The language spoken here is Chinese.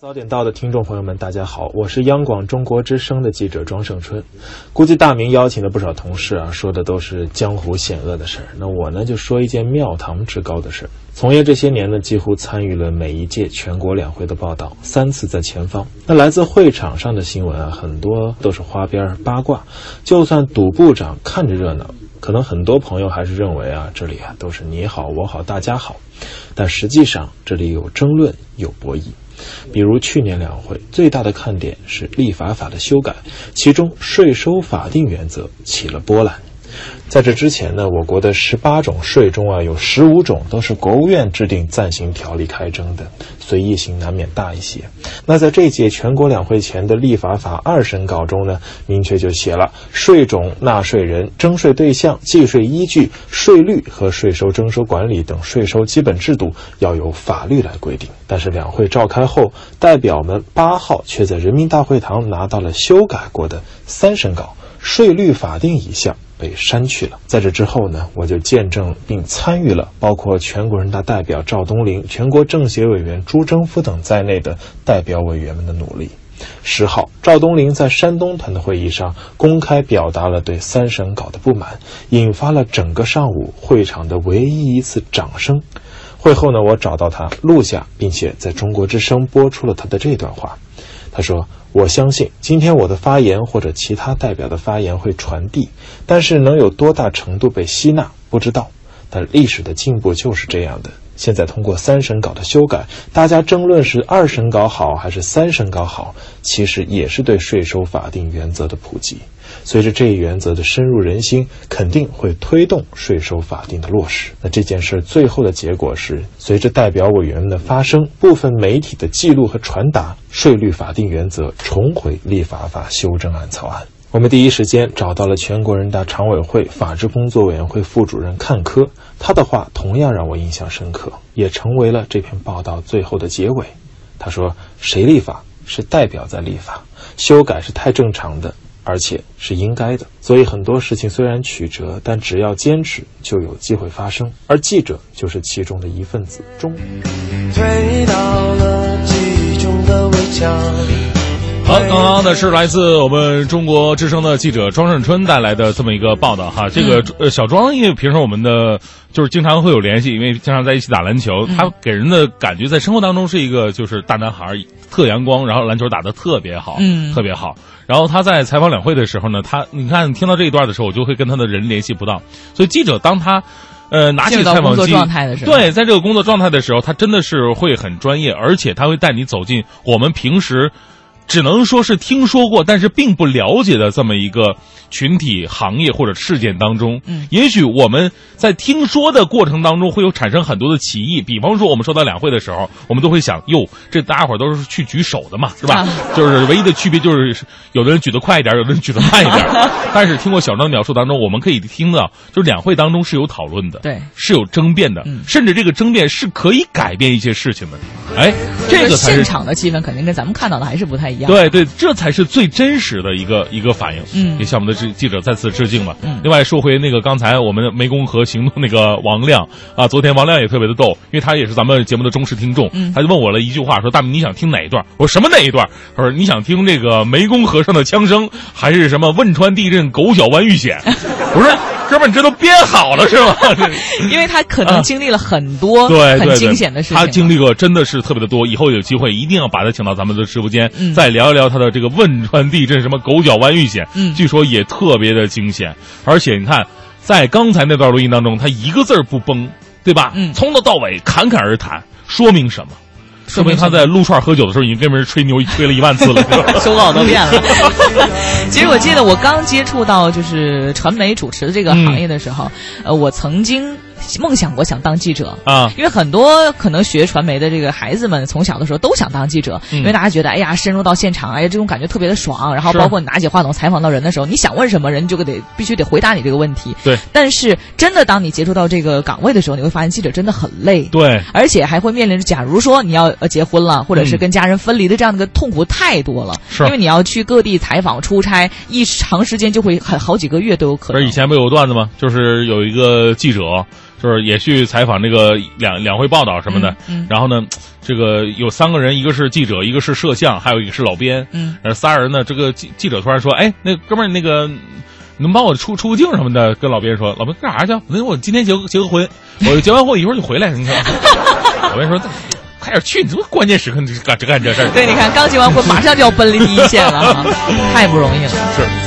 早点到的听众朋友们，大家好，我是央广中国之声的记者庄胜春。估计大明邀请的不少同事啊，说的都是江湖险恶的事儿。那我呢，就说一件庙堂之高的事儿。从业这些年呢，几乎参与了每一届全国两会的报道，三次在前方。那来自会场上的新闻啊，很多都是花边八卦。就算赌部长看着热闹，可能很多朋友还是认为啊，这里啊都是你好我好大家好。但实际上，这里有争论，有博弈。比如去年两会最大的看点是立法法的修改，其中税收法定原则起了波澜。在这之前呢，我国的十八种税中啊，有十五种都是国务院制定暂行条例开征的，随意性难免大一些。那在这届全国两会前的立法法二审稿中呢，明确就写了税种、纳税人、征税对象、计税依据、税率和税收征收管理等税收基本制度要由法律来规定。但是两会召开后，代表们八号却在人民大会堂拿到了修改过的三审稿，税率法定一项。被删去了。在这之后呢，我就见证并参与了包括全国人大代表赵东林、全国政协委员朱征夫等在内的代表委员们的努力。十号，赵东林在山东团的会议上公开表达了对三审稿的不满，引发了整个上午会场的唯一一次掌声。会后呢，我找到他录下，并且在中国之声播出了他的这段话。他说。我相信今天我的发言或者其他代表的发言会传递，但是能有多大程度被吸纳不知道。但历史的进步就是这样的。现在通过三审稿的修改，大家争论是二审稿好还是三审稿好，其实也是对税收法定原则的普及。随着这一原则的深入人心，肯定会推动税收法定的落实。那这件事最后的结果是，随着代表委员们的发声，部分媒体的记录和传达，税率法定原则重回立法法修正案草案。我们第一时间找到了全国人大常委会法制工作委员会副主任阚科，他的话同样让我印象深刻，也成为了这篇报道最后的结尾。他说：“谁立法是代表在立法，修改是太正常的。”而且是应该的，所以很多事情虽然曲折，但只要坚持，就有机会发生。而记者就是其中的一份子。终于推到了记忆中的围墙。好，刚刚呢是来自我们中国之声的记者庄胜春带来的这么一个报道哈。这个呃小庄，因为平时我们的就是经常会有联系，因为经常在一起打篮球，他给人的感觉在生活当中是一个就是大男孩，特阳光，然后篮球打得特别好，嗯，特别好。然后他在采访两会的时候呢，他你看听到这一段的时候，我就会跟他的人联系不到。所以记者当他，呃，拿起采访机，对，在这个工作状态的时候，他真的是会很专业，而且他会带你走进我们平时只能说是听说过，但是并不了解的这么一个。群体、行业或者事件当中，嗯，也许我们在听说的过程当中会有产生很多的歧义。比方说，我们说到两会的时候，我们都会想，哟，这大家伙都是去举手的嘛，是吧？就是唯一的区别就是，有的人举得快一点，有的人举得慢一点。但是听过小张描述当中，我们可以听到，就是两会当中是有讨论的，对，是有争辩的，甚至这个争辩是可以改变一些事情的。哎，这个现场的气氛肯定跟咱们看到的还是不太一样。对对，这才是最真实的一个一个反应。嗯，给项目的记。记者再次致敬了。另外说回那个刚才我们湄公河行动那个王亮啊，昨天王亮也特别的逗，因为他也是咱们节目的忠实听众，嗯他就问我了一句话，说大明你想听哪一段？我说什么哪一段？他说你想听这个湄公河上的枪声，还是什么汶川地震狗脚湾遇险？我说。哥们，你这都编好了是吗？因为他可能经历了很多对很惊险的事情，他经历过真的是特别的多。以后有机会一定要把他请到咱们的直播间，再聊一聊他的这个汶川地震什么狗脚湾遇险，据说也特别的惊险。而且你看，在刚才那段录音当中，他一个字不崩，对吧？从头到尾侃侃而谈，说明什么？说明他在撸串喝酒的时候已经跟别人吹牛吹了一万次了，手稿都变了。其实我记得我刚接触到就是传媒主持的这个行业的时候，呃，我曾经。梦想过想当记者啊，因为很多可能学传媒的这个孩子们从小的时候都想当记者，因为大家觉得哎呀深入到现场，哎呀这种感觉特别的爽。然后包括你拿起话筒采访到人的时候，你想问什么人就得必须得回答你这个问题。对。但是真的当你接触到这个岗位的时候，你会发现记者真的很累。对。而且还会面临着，假如说你要呃结婚了，或者是跟家人分离的这样的个痛苦太多了。是。因为你要去各地采访出差，一长时间就会很好几个月都有可能。不是以前不有个段子吗？就是有一个记者。就是也去采访这个两两会报道什么的。嗯，然后呢，这个有三个人，一个是记者，一个是摄像，还有一个是老编。嗯，呃，仨人呢，这个记记者突然说：“哎，那哥们儿，那个能帮我出出个镜什么的？”跟老编说：“老编干啥去？那我今天结结个婚，我结完婚一会儿就回来。”你看，老编说。快点去！你这么关键时刻，你干这干这事儿？对，你看刚结完婚，马上就要奔离第一线了，太不容易了。是。